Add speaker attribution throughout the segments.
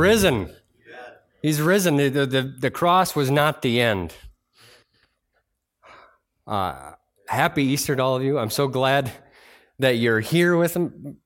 Speaker 1: He's risen. He's risen. The, the, the cross was not the end. Uh, happy Easter to all of you. I'm so glad that you're here with,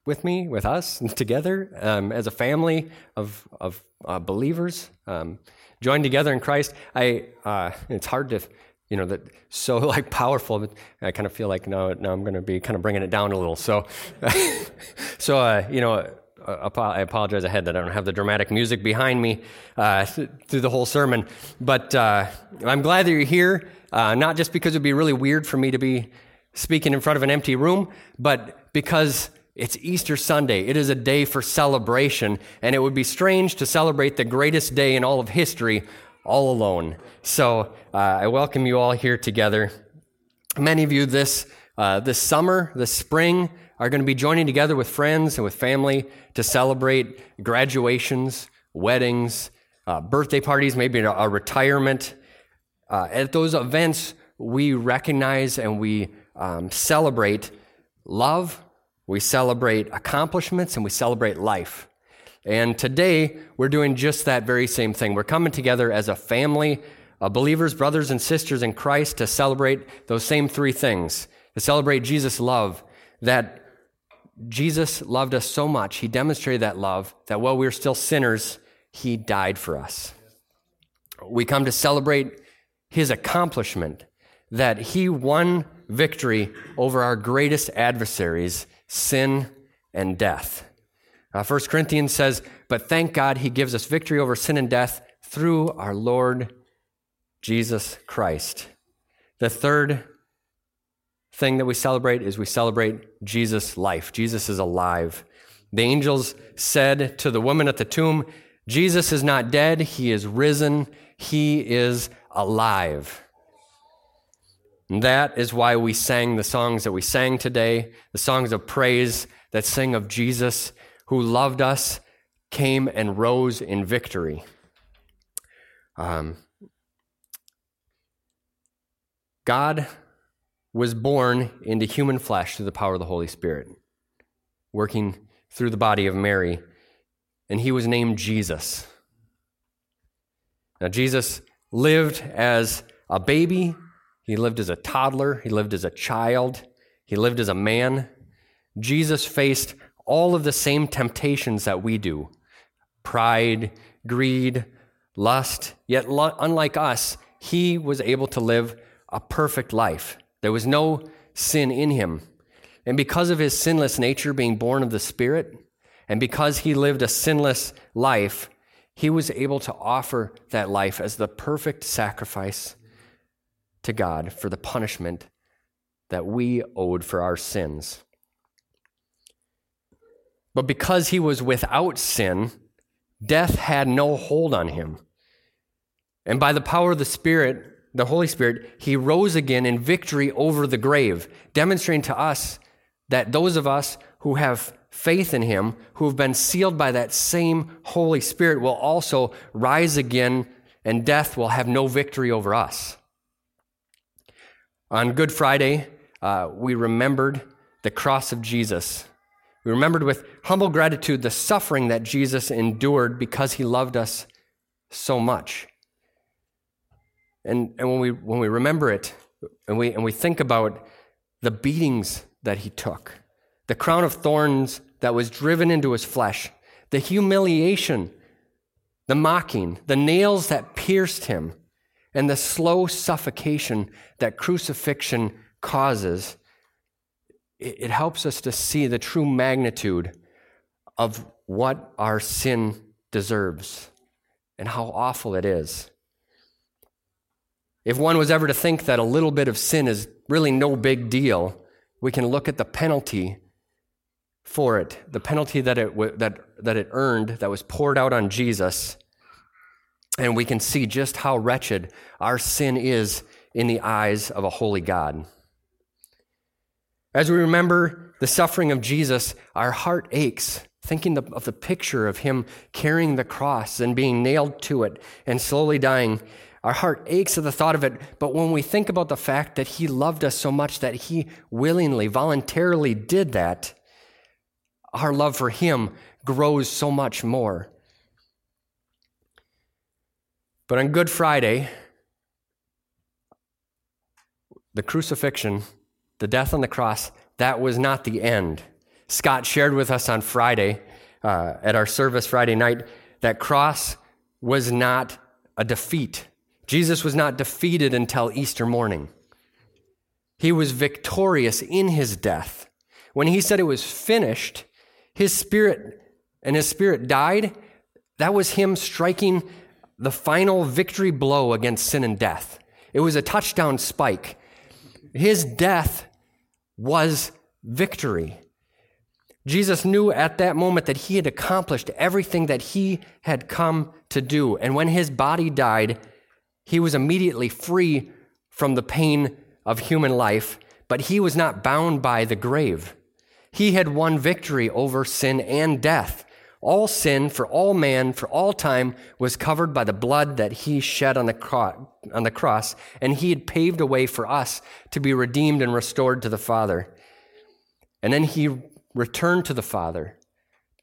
Speaker 1: with me, with us, together um, as a family of, of uh, believers, um, joined together in Christ. I, uh, it's hard to, you know, that so like powerful. I kind of feel like now, now I'm going to be kind of bringing it down a little. So, so uh, you know, I apologize ahead that I don't have the dramatic music behind me uh, through the whole sermon. But uh, I'm glad that you're here, uh, not just because it would be really weird for me to be speaking in front of an empty room, but because it's Easter Sunday. It is a day for celebration, and it would be strange to celebrate the greatest day in all of history all alone. So uh, I welcome you all here together. Many of you this, uh, this summer, this spring, are going to be joining together with friends and with family to celebrate graduations, weddings, uh, birthday parties, maybe a, a retirement. Uh, at those events, we recognize and we um, celebrate love, we celebrate accomplishments, and we celebrate life. And today, we're doing just that very same thing. We're coming together as a family believers, brothers, and sisters in Christ to celebrate those same three things to celebrate Jesus' love, that Jesus loved us so much, he demonstrated that love, that while we were still sinners, he died for us. We come to celebrate his accomplishment, that he won victory over our greatest adversaries, sin and death. Uh, 1 Corinthians says, But thank God he gives us victory over sin and death through our Lord Jesus Christ. The third thing that we celebrate is we celebrate Jesus' life. Jesus is alive. The angels said to the woman at the tomb, Jesus is not dead, he is risen, he is alive. And that is why we sang the songs that we sang today, the songs of praise that sing of Jesus who loved us, came and rose in victory. Um, God was born into human flesh through the power of the Holy Spirit, working through the body of Mary, and he was named Jesus. Now, Jesus lived as a baby, he lived as a toddler, he lived as a child, he lived as a man. Jesus faced all of the same temptations that we do pride, greed, lust, yet, unlike us, he was able to live a perfect life. There was no sin in him. And because of his sinless nature being born of the Spirit, and because he lived a sinless life, he was able to offer that life as the perfect sacrifice to God for the punishment that we owed for our sins. But because he was without sin, death had no hold on him. And by the power of the Spirit, the Holy Spirit, he rose again in victory over the grave, demonstrating to us that those of us who have faith in him, who have been sealed by that same Holy Spirit, will also rise again and death will have no victory over us. On Good Friday, uh, we remembered the cross of Jesus. We remembered with humble gratitude the suffering that Jesus endured because he loved us so much. And, and when, we, when we remember it and we, and we think about the beatings that he took, the crown of thorns that was driven into his flesh, the humiliation, the mocking, the nails that pierced him, and the slow suffocation that crucifixion causes, it, it helps us to see the true magnitude of what our sin deserves and how awful it is. If one was ever to think that a little bit of sin is really no big deal, we can look at the penalty for it, the penalty that it, that, that it earned, that was poured out on Jesus, and we can see just how wretched our sin is in the eyes of a holy God. As we remember the suffering of Jesus, our heart aches, thinking of the picture of him carrying the cross and being nailed to it and slowly dying. Our heart aches at the thought of it, but when we think about the fact that He loved us so much that He willingly, voluntarily did that, our love for Him grows so much more. But on Good Friday, the crucifixion, the death on the cross, that was not the end. Scott shared with us on Friday, uh, at our service Friday night, that cross was not a defeat. Jesus was not defeated until Easter morning. He was victorious in his death. When he said it was finished, his spirit and his spirit died. That was him striking the final victory blow against sin and death. It was a touchdown spike. His death was victory. Jesus knew at that moment that he had accomplished everything that he had come to do. And when his body died, he was immediately free from the pain of human life, but he was not bound by the grave. He had won victory over sin and death. All sin for all man for all time was covered by the blood that he shed on the, cro- on the cross, and he had paved a way for us to be redeemed and restored to the Father. And then he returned to the Father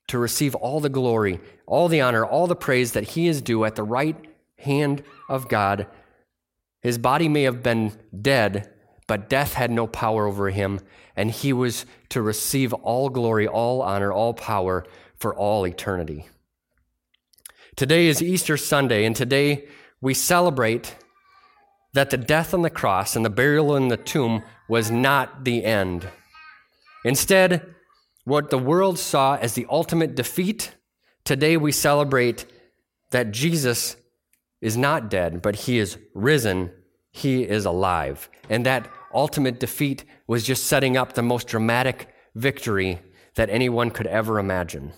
Speaker 1: to receive all the glory, all the honor, all the praise that he is due at the right hand of God. His body may have been dead, but death had no power over him, and he was to receive all glory, all honor, all power for all eternity. Today is Easter Sunday, and today we celebrate that the death on the cross and the burial in the tomb was not the end. Instead, what the world saw as the ultimate defeat, today we celebrate that Jesus is not dead, but he is risen, he is alive. And that ultimate defeat was just setting up the most dramatic victory that anyone could ever imagine.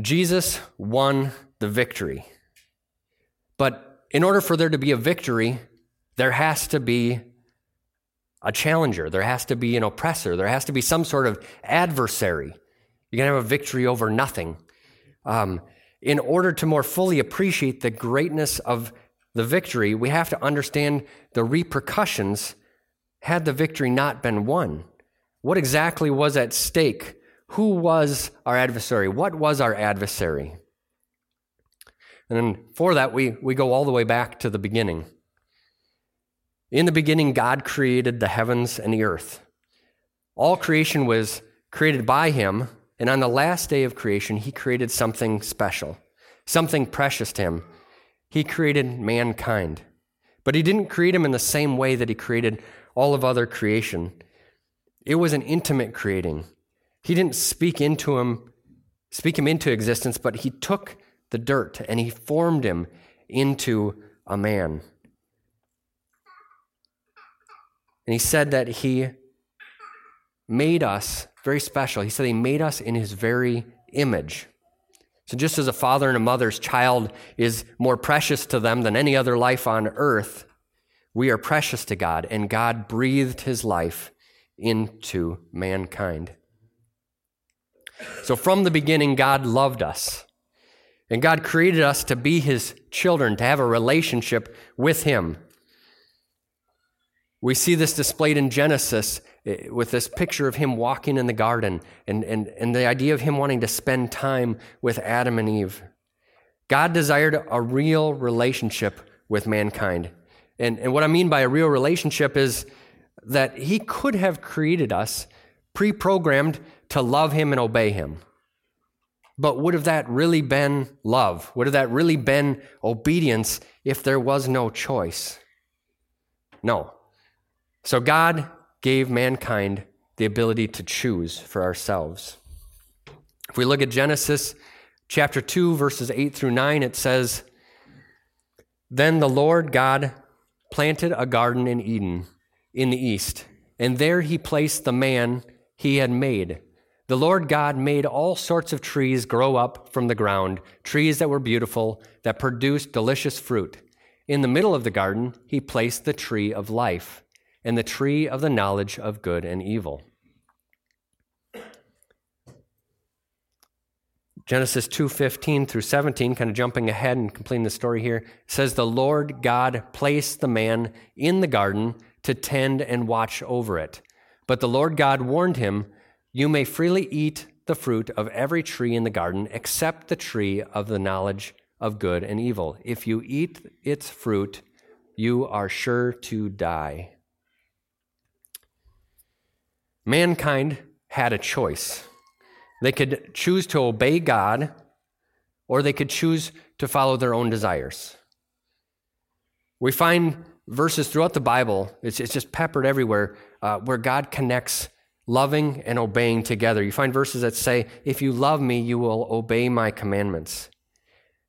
Speaker 1: Jesus won the victory. But in order for there to be a victory, there has to be a challenger. There has to be an oppressor. There has to be some sort of adversary. You're going to have a victory over nothing. Um, in order to more fully appreciate the greatness of the victory, we have to understand the repercussions had the victory not been won. What exactly was at stake? Who was our adversary? What was our adversary? And then for that, we, we go all the way back to the beginning. In the beginning, God created the heavens and the earth. All creation was created by Him, and on the last day of creation, He created something special, something precious to Him. He created mankind. But He didn't create him in the same way that He created all of other creation. It was an intimate creating. He didn't speak into him, speak him into existence, but he took the dirt and he formed him into a man. And he said that he made us very special. He said he made us in his very image. So, just as a father and a mother's child is more precious to them than any other life on earth, we are precious to God, and God breathed his life into mankind. So, from the beginning, God loved us. And God created us to be his children, to have a relationship with him. We see this displayed in Genesis Eh, with this picture of him walking in the garden and, and, and the idea of him wanting to spend time with Adam and Eve. God desired a real relationship with mankind. And, and what I mean by a real relationship is that he could have created us pre programmed to love him and obey him. But would have that really been love? Would have that really been obedience if there was no choice? No. So God gave mankind the ability to choose for ourselves. If we look at Genesis chapter 2, verses 8 through 9, it says, Then the Lord God planted a garden in Eden in the east, and there he placed the man he had made. The Lord God made all sorts of trees grow up from the ground, trees that were beautiful, that produced delicious fruit. In the middle of the garden, he placed the tree of life and the tree of the knowledge of good and evil. Genesis 2:15 through 17 kind of jumping ahead and completing the story here says the Lord God placed the man in the garden to tend and watch over it. But the Lord God warned him, you may freely eat the fruit of every tree in the garden except the tree of the knowledge of good and evil. If you eat its fruit, you are sure to die. Mankind had a choice. They could choose to obey God, or they could choose to follow their own desires. We find verses throughout the Bible, it's, it's just peppered everywhere, uh, where God connects loving and obeying together. You find verses that say, If you love me, you will obey my commandments.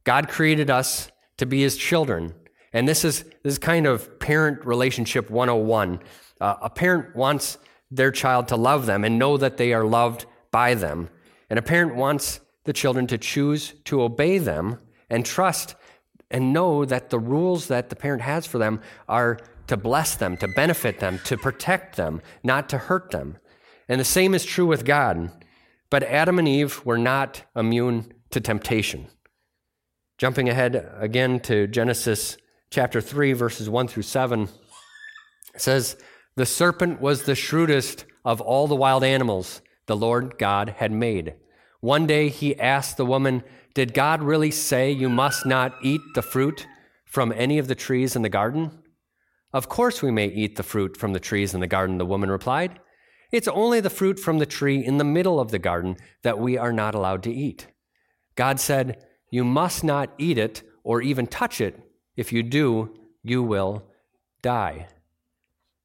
Speaker 1: God created us to be his children. And this is, this is kind of parent relationship 101. Uh, a parent wants their child to love them and know that they are loved by them. And a parent wants the children to choose to obey them and trust and know that the rules that the parent has for them are to bless them, to benefit them, to protect them, not to hurt them. And the same is true with God. But Adam and Eve were not immune to temptation. Jumping ahead again to Genesis chapter 3, verses 1 through 7, says, The serpent was the shrewdest of all the wild animals the Lord God had made. One day he asked the woman, Did God really say you must not eat the fruit from any of the trees in the garden? Of course we may eat the fruit from the trees in the garden, the woman replied. It's only the fruit from the tree in the middle of the garden that we are not allowed to eat. God said, You must not eat it or even touch it. If you do, you will die.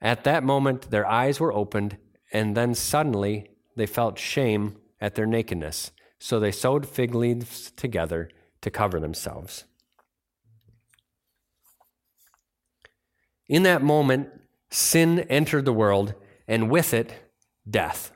Speaker 1: At that moment, their eyes were opened, and then suddenly they felt shame at their nakedness. So they sewed fig leaves together to cover themselves. In that moment, sin entered the world, and with it, death.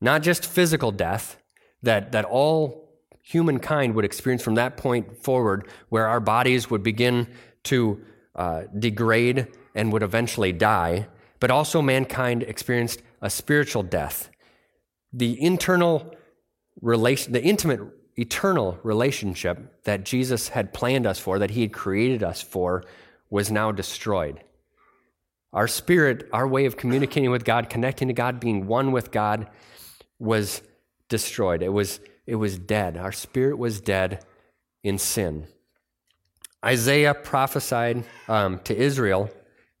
Speaker 1: Not just physical death that, that all humankind would experience from that point forward, where our bodies would begin to uh, degrade and would eventually die, but also mankind experienced a spiritual death. The internal relation, the intimate, eternal relationship that Jesus had planned us for, that he had created us for, was now destroyed. Our spirit, our way of communicating with God, connecting to God, being one with God, was destroyed. It was, it was dead. Our spirit was dead in sin. Isaiah prophesied um, to Israel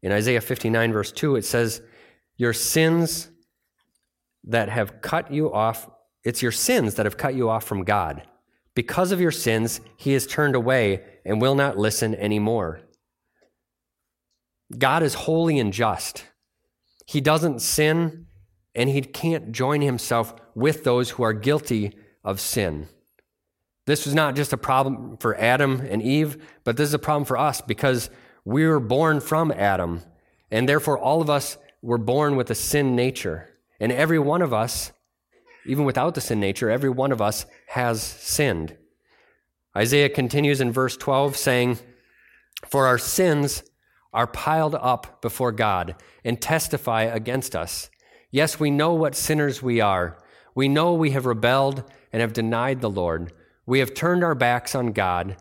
Speaker 1: in Isaiah 59, verse 2. It says, Your sins that have cut you off, it's your sins that have cut you off from God. Because of your sins, he has turned away and will not listen anymore. God is holy and just. He doesn't sin, and he can't join himself with those who are guilty of sin. This was not just a problem for Adam and Eve, but this is a problem for us because we were born from Adam, and therefore all of us were born with a sin nature. And every one of us, even without the sin nature, every one of us has sinned. Isaiah continues in verse 12 saying, For our sins are piled up before God and testify against us. Yes, we know what sinners we are. We know we have rebelled and have denied the Lord. We have turned our backs on God.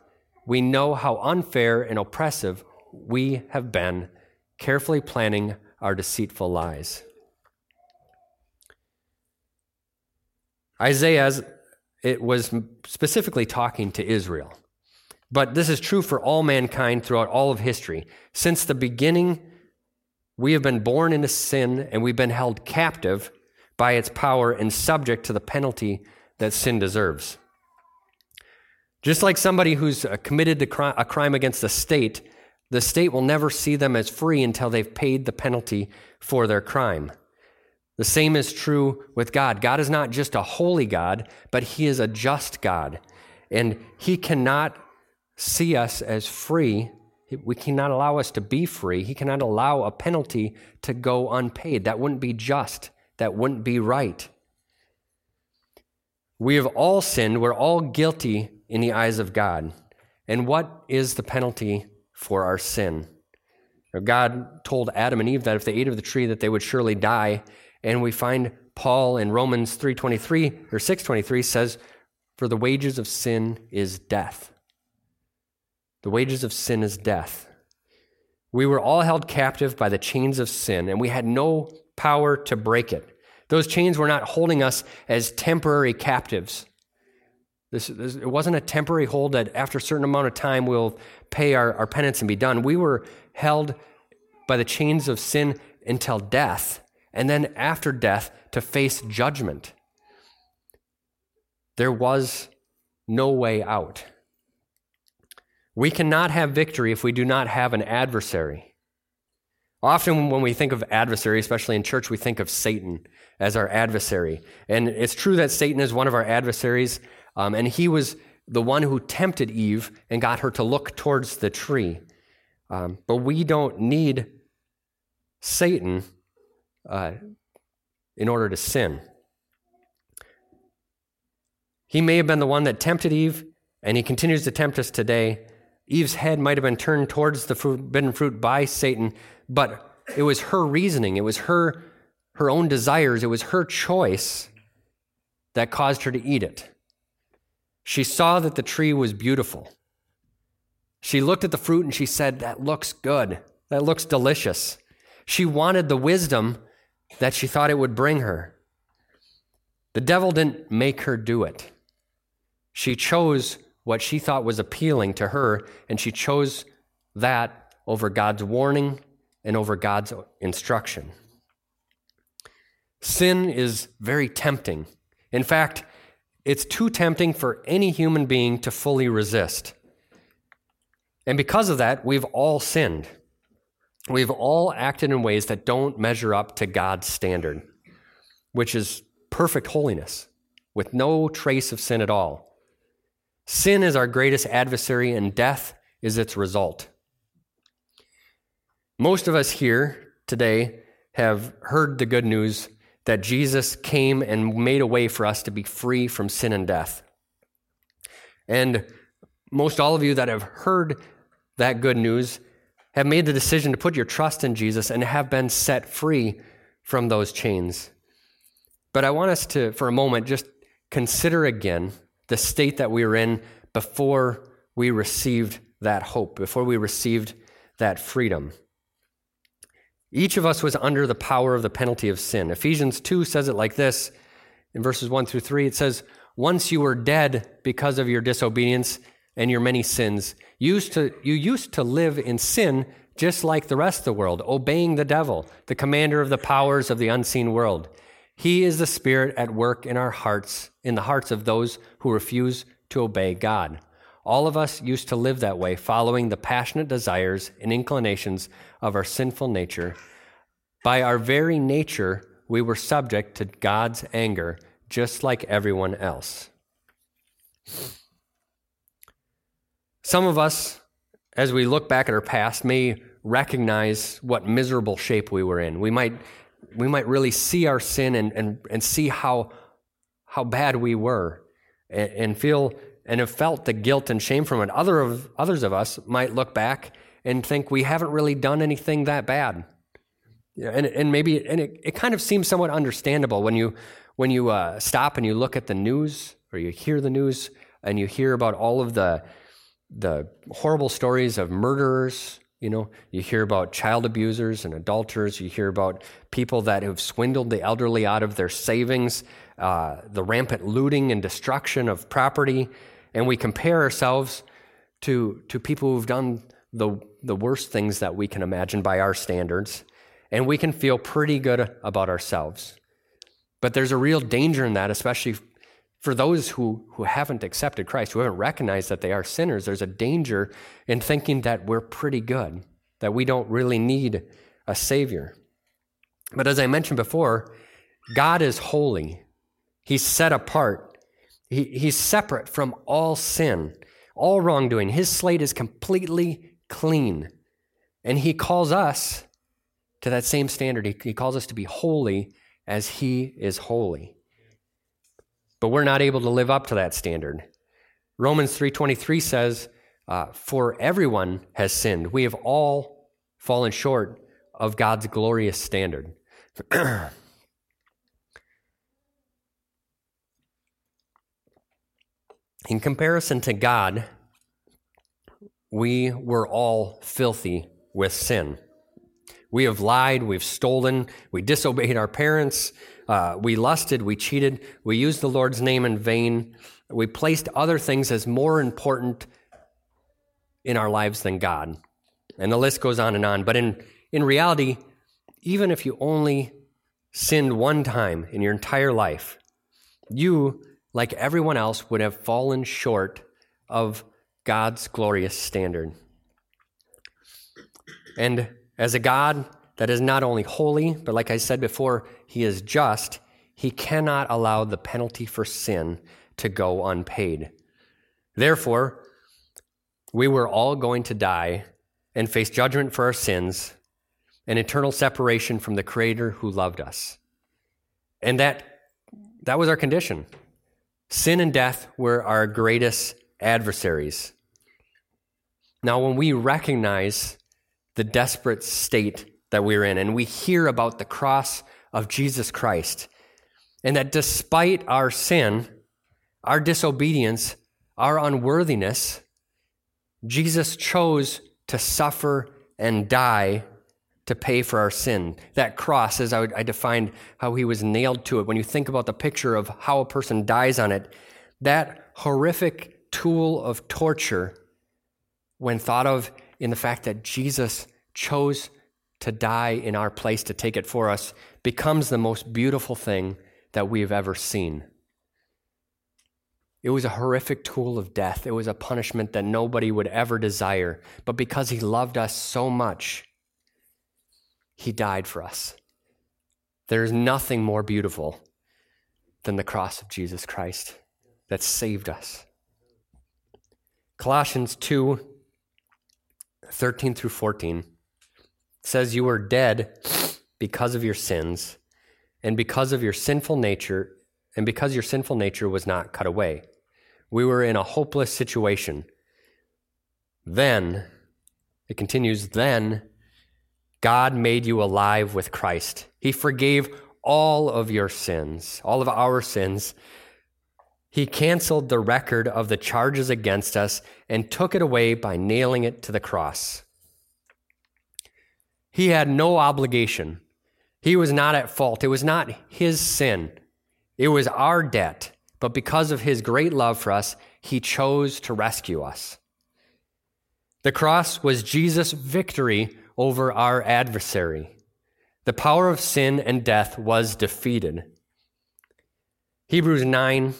Speaker 1: We know how unfair and oppressive we have been, carefully planning our deceitful lies. Isaiah it was specifically talking to Israel. But this is true for all mankind throughout all of history. Since the beginning, we have been born into sin and we've been held captive by its power and subject to the penalty that sin deserves. Just like somebody who's uh, committed a crime against the state, the state will never see them as free until they've paid the penalty for their crime. The same is true with God. God is not just a holy God, but He is a just God. And He cannot see us as free. We cannot allow us to be free. He cannot allow a penalty to go unpaid. That wouldn't be just. That wouldn't be right. We have all sinned. We're all guilty in the eyes of God. And what is the penalty for our sin? God told Adam and Eve that if they ate of the tree that they would surely die. And we find Paul in Romans 3:23 or 6:23 says, "For the wages of sin is death." The wages of sin is death. We were all held captive by the chains of sin, and we had no power to break it. Those chains were not holding us as temporary captives. This, this, it wasn't a temporary hold that after a certain amount of time we'll pay our, our penance and be done. We were held by the chains of sin until death, and then after death to face judgment. There was no way out. We cannot have victory if we do not have an adversary. Often, when we think of adversary, especially in church, we think of Satan as our adversary. And it's true that Satan is one of our adversaries, um, and he was the one who tempted Eve and got her to look towards the tree. Um, but we don't need Satan uh, in order to sin. He may have been the one that tempted Eve, and he continues to tempt us today. Eve's head might have been turned towards the forbidden fruit by Satan, but it was her reasoning, it was her, her own desires, it was her choice that caused her to eat it. She saw that the tree was beautiful. She looked at the fruit and she said, That looks good. That looks delicious. She wanted the wisdom that she thought it would bring her. The devil didn't make her do it. She chose what she thought was appealing to her, and she chose that over God's warning and over God's instruction. Sin is very tempting. In fact, it's too tempting for any human being to fully resist. And because of that, we've all sinned. We've all acted in ways that don't measure up to God's standard, which is perfect holiness with no trace of sin at all. Sin is our greatest adversary, and death is its result. Most of us here today have heard the good news that Jesus came and made a way for us to be free from sin and death. And most all of you that have heard that good news have made the decision to put your trust in Jesus and have been set free from those chains. But I want us to, for a moment, just consider again the state that we were in before we received that hope, before we received that freedom. Each of us was under the power of the penalty of sin. Ephesians 2 says it like this in verses 1 through 3. It says, Once you were dead because of your disobedience and your many sins. You used to, you used to live in sin just like the rest of the world, obeying the devil, the commander of the powers of the unseen world. He is the spirit at work in our hearts, in the hearts of those who refuse to obey God. All of us used to live that way, following the passionate desires and inclinations of our sinful nature. By our very nature, we were subject to God's anger, just like everyone else. Some of us, as we look back at our past, may recognize what miserable shape we were in. We might, we might really see our sin and, and, and see how, how bad we were and, and feel and have felt the guilt and shame from it. Other of, others of us might look back and think we haven't really done anything that bad. And, and maybe and it, it kind of seems somewhat understandable when you when you uh, stop and you look at the news or you hear the news and you hear about all of the the horrible stories of murderers. You know, you hear about child abusers and adulterers. You hear about people that have swindled the elderly out of their savings, uh, the rampant looting and destruction of property. And we compare ourselves to, to people who've done the, the worst things that we can imagine by our standards. And we can feel pretty good about ourselves. But there's a real danger in that, especially for those who, who haven't accepted Christ, who haven't recognized that they are sinners, there's a danger in thinking that we're pretty good, that we don't really need a Savior. But as I mentioned before, God is holy, He's set apart, he, He's separate from all sin, all wrongdoing. His slate is completely clean. And He calls us to that same standard. He, he calls us to be holy as He is holy. but we're not able to live up to that standard. Romans 3:23 says, uh, "For everyone has sinned; we have all fallen short of God's glorious standard." In comparison to God, we were all filthy with sin. We have lied, we've stolen, we disobeyed our parents, uh, we lusted, we cheated, we used the Lord's name in vain, we placed other things as more important in our lives than God. And the list goes on and on. But in, in reality, even if you only sinned one time in your entire life, you, like everyone else, would have fallen short of God's glorious standard. And as a God that is not only holy, but like I said before, he is just, he cannot allow the penalty for sin to go unpaid. Therefore, we were all going to die and face judgment for our sins and eternal separation from the Creator who loved us. And that, that was our condition. Sin and death were our greatest adversaries. Now, when we recognize the desperate state that we're in and we hear about the cross of Jesus Christ, and that despite our sin, our disobedience, our unworthiness, Jesus chose to suffer and die to pay for our sin. That cross, as I, would, I defined how he was nailed to it, when you think about the picture of how a person dies on it, that horrific tool of torture, when thought of in the fact that Jesus chose to die in our place to take it for us, becomes the most beautiful thing that we've ever seen. It was a horrific tool of death. It was a punishment that nobody would ever desire. But because he loved us so much, he died for us. There's nothing more beautiful than the cross of Jesus Christ that saved us. Colossians 2 13 through 14 says, You were dead because of your sins, and because of your sinful nature, and because your sinful nature was not cut away. We were in a hopeless situation. Then, it continues, then God made you alive with Christ. He forgave all of your sins, all of our sins. He canceled the record of the charges against us and took it away by nailing it to the cross. He had no obligation. He was not at fault. It was not his sin. It was our debt but because of his great love for us, he chose to rescue us. The cross was Jesus' victory over our adversary. The power of sin and death was defeated. Hebrews 9,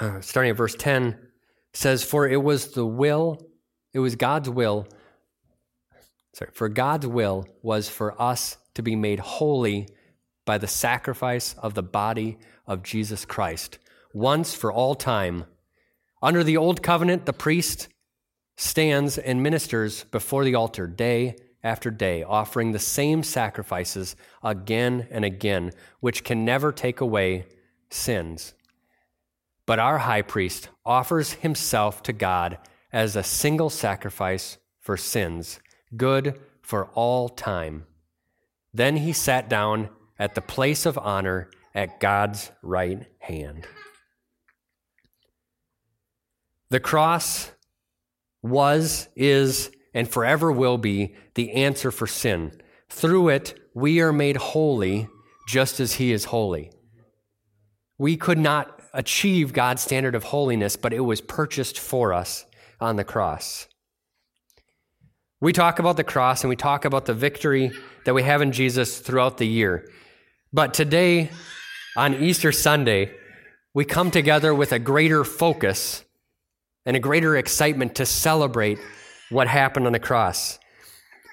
Speaker 1: uh, starting at verse 10, says, For it was the will, it was God's will, sorry, for God's will was for us to be made holy by the sacrifice of the body of Jesus Christ, once for all time. Under the old covenant, the priest stands and ministers before the altar day after day, offering the same sacrifices again and again, which can never take away sins. But our high priest offers himself to God as a single sacrifice for sins, good for all time. Then he sat down at the place of honor at God's right hand. The cross was, is, and forever will be the answer for sin. Through it, we are made holy just as He is holy. We could not achieve God's standard of holiness, but it was purchased for us on the cross. We talk about the cross and we talk about the victory that we have in Jesus throughout the year. But today, on Easter Sunday, we come together with a greater focus and a greater excitement to celebrate what happened on the cross.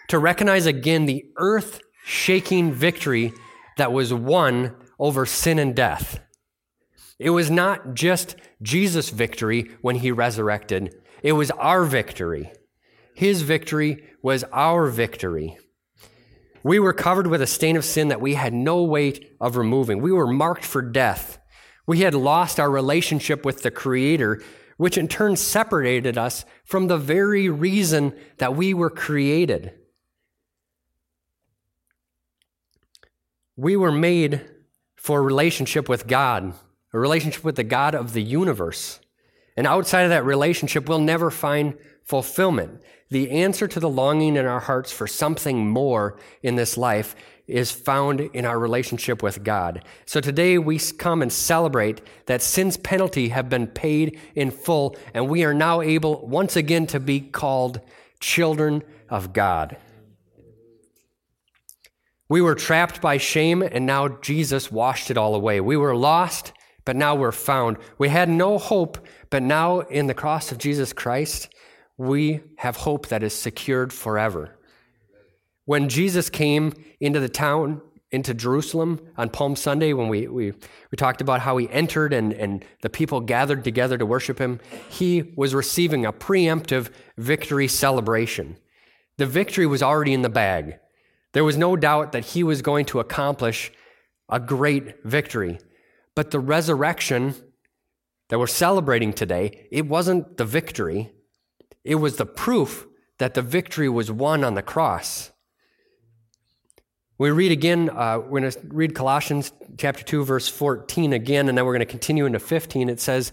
Speaker 1: To recognize again the earth shaking victory that was won over sin and death. It was not just Jesus' victory when he resurrected, it was our victory. His victory was our victory. We were covered with a stain of sin that we had no way of removing. We were marked for death. We had lost our relationship with the Creator, which in turn separated us from the very reason that we were created. We were made for a relationship with God, a relationship with the God of the universe. And outside of that relationship, we'll never find fulfillment. The answer to the longing in our hearts for something more in this life is found in our relationship with God. So today we come and celebrate that sin's penalty have been paid in full, and we are now able once again to be called children of God. We were trapped by shame, and now Jesus washed it all away. We were lost, but now we're found. We had no hope, but now in the cross of Jesus Christ, we have hope that is secured forever. When Jesus came into the town, into Jerusalem on Palm Sunday, when we, we, we talked about how he entered and, and the people gathered together to worship him, he was receiving a preemptive victory celebration. The victory was already in the bag. There was no doubt that he was going to accomplish a great victory. But the resurrection that we're celebrating today, it wasn't the victory, it was the proof that the victory was won on the cross. We read again, uh, we're going to read Colossians chapter 2, verse 14 again, and then we're going to continue into 15. It says,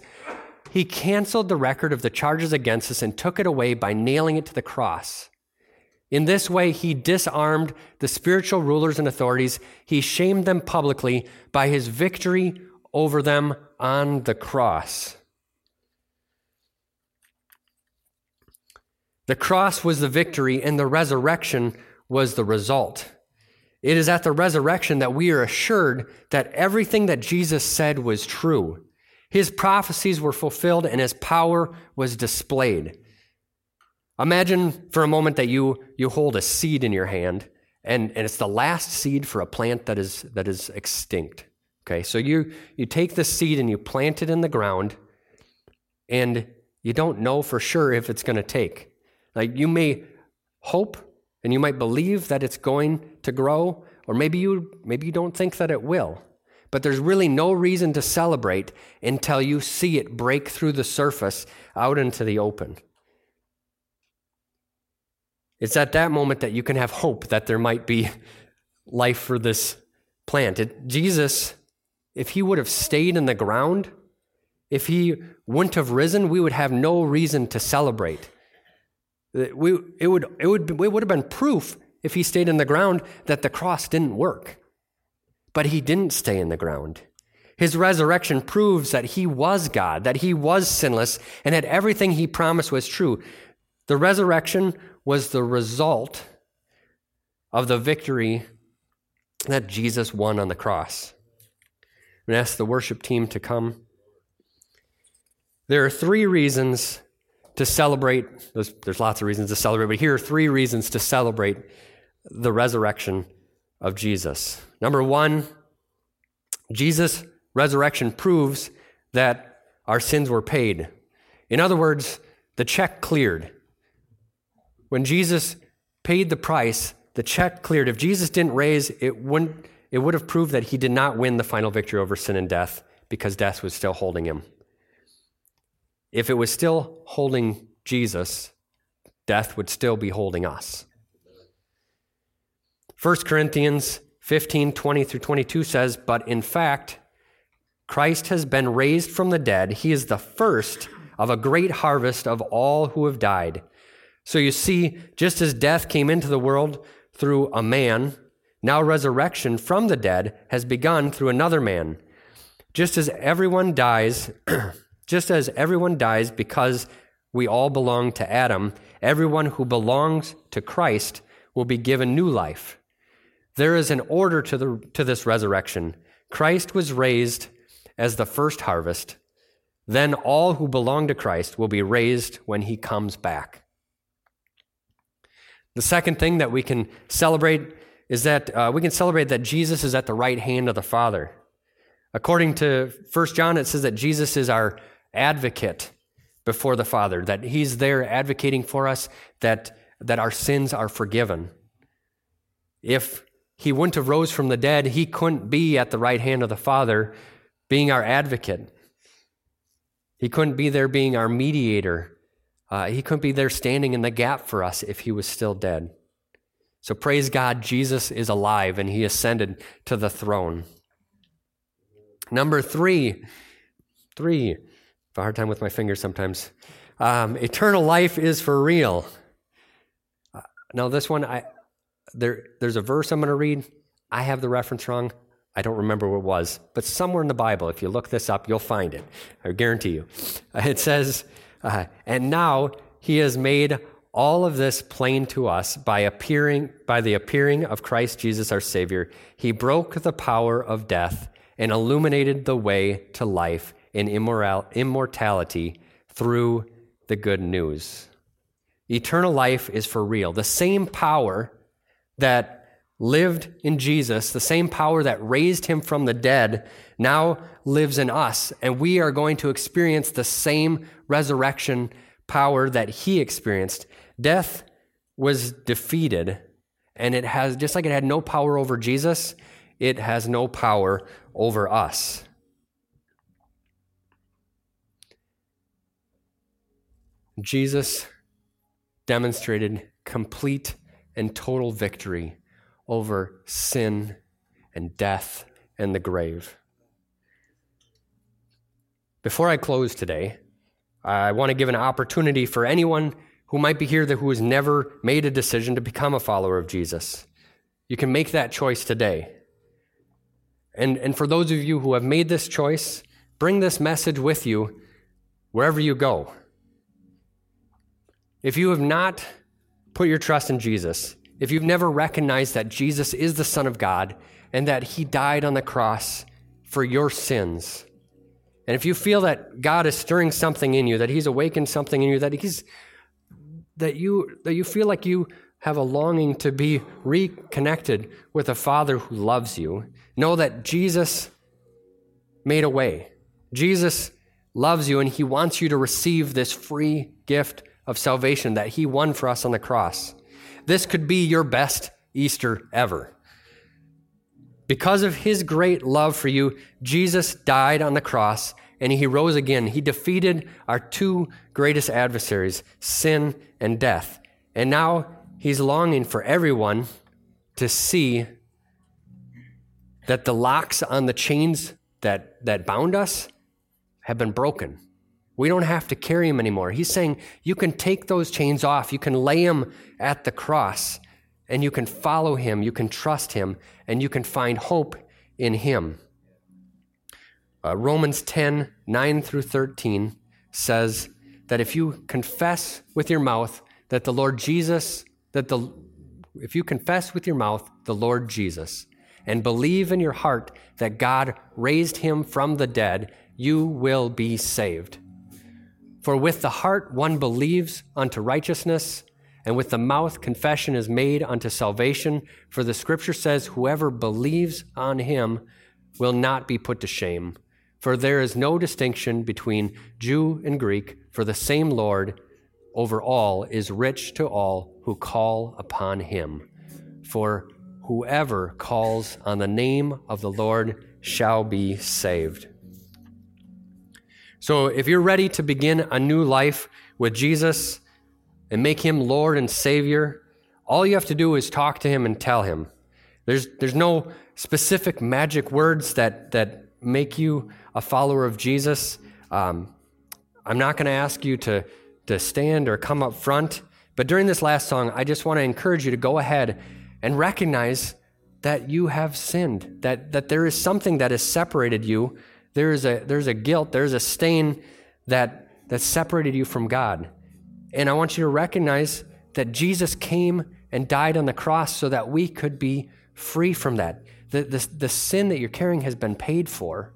Speaker 1: He canceled the record of the charges against us and took it away by nailing it to the cross. In this way, he disarmed the spiritual rulers and authorities. He shamed them publicly by his victory over them on the cross. The cross was the victory, and the resurrection was the result. It is at the resurrection that we are assured that everything that Jesus said was true. His prophecies were fulfilled, and his power was displayed. Imagine for a moment that you, you hold a seed in your hand, and, and it's the last seed for a plant that is, that is extinct. Okay, so you, you take the seed and you plant it in the ground, and you don't know for sure if it's going to take. Like you may hope and you might believe that it's going to grow, or maybe you maybe you don't think that it will. But there's really no reason to celebrate until you see it break through the surface out into the open. It's at that moment that you can have hope that there might be life for this plant. It, Jesus, if he would have stayed in the ground, if he wouldn't have risen, we would have no reason to celebrate. We, it, would, it, would, it would have been proof if he stayed in the ground that the cross didn't work. But he didn't stay in the ground. His resurrection proves that he was God, that he was sinless, and that everything he promised was true. The resurrection was the result of the victory that Jesus won on the cross. I'm going to ask the worship team to come. There are three reasons to celebrate, there's, there's lots of reasons to celebrate, but here are three reasons to celebrate the resurrection of Jesus. Number one, Jesus' resurrection proves that our sins were paid. In other words, the check cleared. When Jesus paid the price, the check cleared. If Jesus didn't raise, it wouldn't it would have proved that he did not win the final victory over sin and death because death was still holding him. If it was still holding Jesus, death would still be holding us. 1 Corinthians 15 20 through 22 says, But in fact, Christ has been raised from the dead. He is the first of a great harvest of all who have died. So you see, just as death came into the world through a man, now resurrection from the dead has begun through another man. Just as everyone dies, Just as everyone dies because we all belong to Adam, everyone who belongs to Christ will be given new life. There is an order to, the, to this resurrection. Christ was raised as the first harvest. Then all who belong to Christ will be raised when he comes back. The second thing that we can celebrate is that uh, we can celebrate that Jesus is at the right hand of the Father. According to 1 John, it says that Jesus is our advocate before the Father, that He's there advocating for us, that, that our sins are forgiven. If He wouldn't have rose from the dead, He couldn't be at the right hand of the Father being our advocate. He couldn't be there being our mediator. Uh, he couldn't be there standing in the gap for us if he was still dead. So praise God, Jesus is alive and he ascended to the throne. Number three, three, Have a hard time with my fingers sometimes. Um, eternal life is for real. Uh, now, this one, I there, there's a verse I'm going to read. I have the reference wrong. I don't remember what it was, but somewhere in the Bible, if you look this up, you'll find it. I guarantee you. Uh, it says, uh, "And now He has made all of this plain to us by appearing by the appearing of Christ Jesus our Savior. He broke the power of death." and illuminated the way to life in immoral, immortality through the good news. Eternal life is for real. The same power that lived in Jesus, the same power that raised him from the dead, now lives in us. And we are going to experience the same resurrection power that he experienced. Death was defeated, and it has, just like it had no power over Jesus, it has no power over us. Jesus demonstrated complete and total victory over sin and death and the grave. Before I close today, I want to give an opportunity for anyone who might be here that who has never made a decision to become a follower of Jesus. You can make that choice today. And, and for those of you who have made this choice, bring this message with you wherever you go. If you have not put your trust in Jesus, if you've never recognized that Jesus is the Son of God and that He died on the cross for your sins, and if you feel that God is stirring something in you, that He's awakened something in you, that He's that you that you feel like you have a longing to be reconnected with a Father who loves you, know that Jesus made a way. Jesus loves you and he wants you to receive this free gift of salvation that he won for us on the cross. This could be your best Easter ever. Because of his great love for you, Jesus died on the cross and he rose again. He defeated our two greatest adversaries, sin and death. And now he's longing for everyone to see that the locks on the chains that, that bound us have been broken. We don't have to carry him anymore. He's saying you can take those chains off, you can lay him at the cross, and you can follow him, you can trust him, and you can find hope in him. Uh, Romans 10 9 through 13 says that if you confess with your mouth that the Lord Jesus, that the if you confess with your mouth the Lord Jesus and believe in your heart that God raised him from the dead, you will be saved. For with the heart one believes unto righteousness, and with the mouth confession is made unto salvation. For the scripture says, Whoever believes on him will not be put to shame. For there is no distinction between Jew and Greek, for the same Lord over all is rich to all who call upon him. For whoever calls on the name of the Lord shall be saved. So, if you're ready to begin a new life with Jesus and make him Lord and Savior, all you have to do is talk to him and tell him. There's, there's no specific magic words that, that make you a follower of Jesus. Um, I'm not going to ask you to, to stand or come up front, but during this last song, I just want to encourage you to go ahead and recognize that you have sinned, that, that there is something that has separated you. There is a, there's a guilt, there's a stain that, that separated you from God. And I want you to recognize that Jesus came and died on the cross so that we could be free from that. The, the, the sin that you're carrying has been paid for.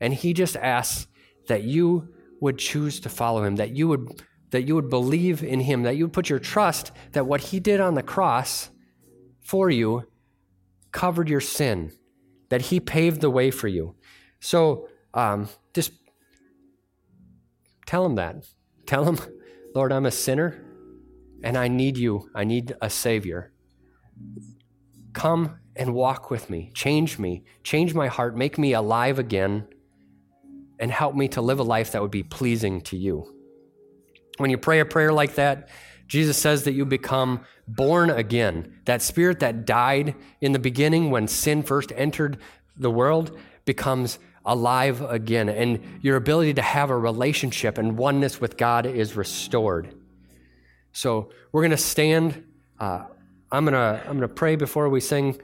Speaker 1: And he just asks that you would choose to follow him, that you would, that you would believe in him, that you would put your trust that what he did on the cross for you covered your sin, that he paved the way for you. So um, just tell him that. Tell him, Lord, I'm a sinner and I need you. I need a Savior. Come and walk with me. Change me. Change my heart. Make me alive again. and help me to live a life that would be pleasing to you. When you pray a prayer like that, Jesus says that you become born again. That spirit that died in the beginning when sin first entered the world becomes alive again, and your ability to have a relationship and oneness with God is restored. So we're going to stand. Uh, I'm going to I'm going to pray before we sing.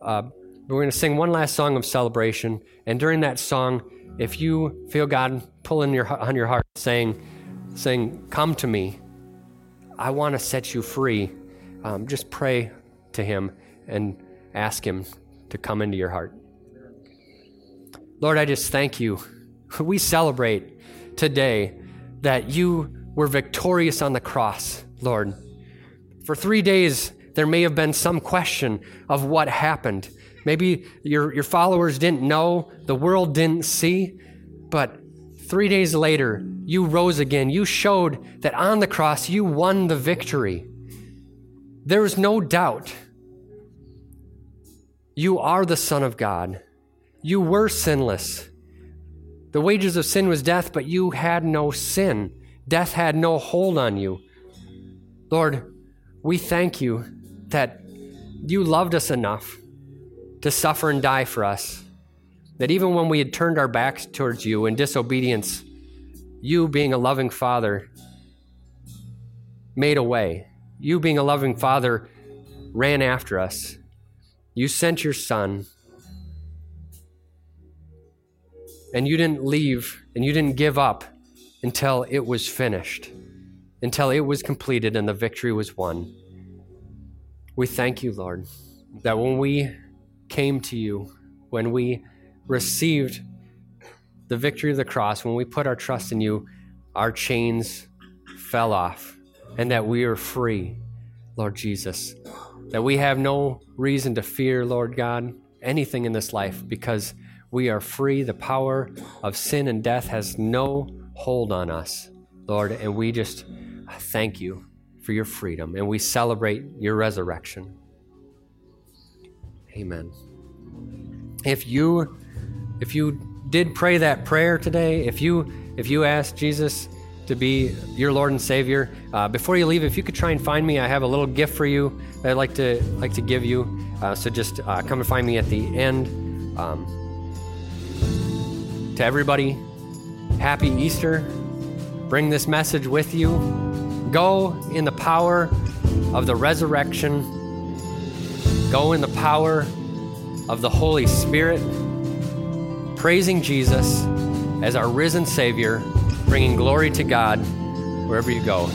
Speaker 1: Uh, we're going to sing one last song of celebration, and during that song, if you feel God pulling your on your heart, saying, saying, "Come to me," I want to set you free. Um, just pray to Him and ask Him to come into your heart. Lord, I just thank you. We celebrate today that you were victorious on the cross, Lord. For three days, there may have been some question of what happened. Maybe your, your followers didn't know, the world didn't see, but three days later, you rose again. You showed that on the cross, you won the victory. There is no doubt. You are the Son of God. You were sinless. The wages of sin was death, but you had no sin. Death had no hold on you. Lord, we thank you that you loved us enough to suffer and die for us. That even when we had turned our backs towards you in disobedience, you, being a loving father, made a way. You, being a loving father, ran after us. You sent your son and you didn't leave and you didn't give up until it was finished, until it was completed and the victory was won. We thank you, Lord, that when we came to you, when we received the victory of the cross, when we put our trust in you, our chains fell off and that we are free, Lord Jesus. That we have no reason to fear, Lord God, anything in this life because we are free. The power of sin and death has no hold on us, Lord. And we just thank you for your freedom and we celebrate your resurrection. Amen. If you if you did pray that prayer today, if you if you asked Jesus to be your Lord and Savior, uh, before you leave, if you could try and find me, I have a little gift for you that I'd like to like to give you. Uh, so just uh, come and find me at the end. Um, to everybody, happy Easter. Bring this message with you. Go in the power of the resurrection. Go in the power of the Holy Spirit, praising Jesus as our risen Savior, bringing glory to God wherever you go.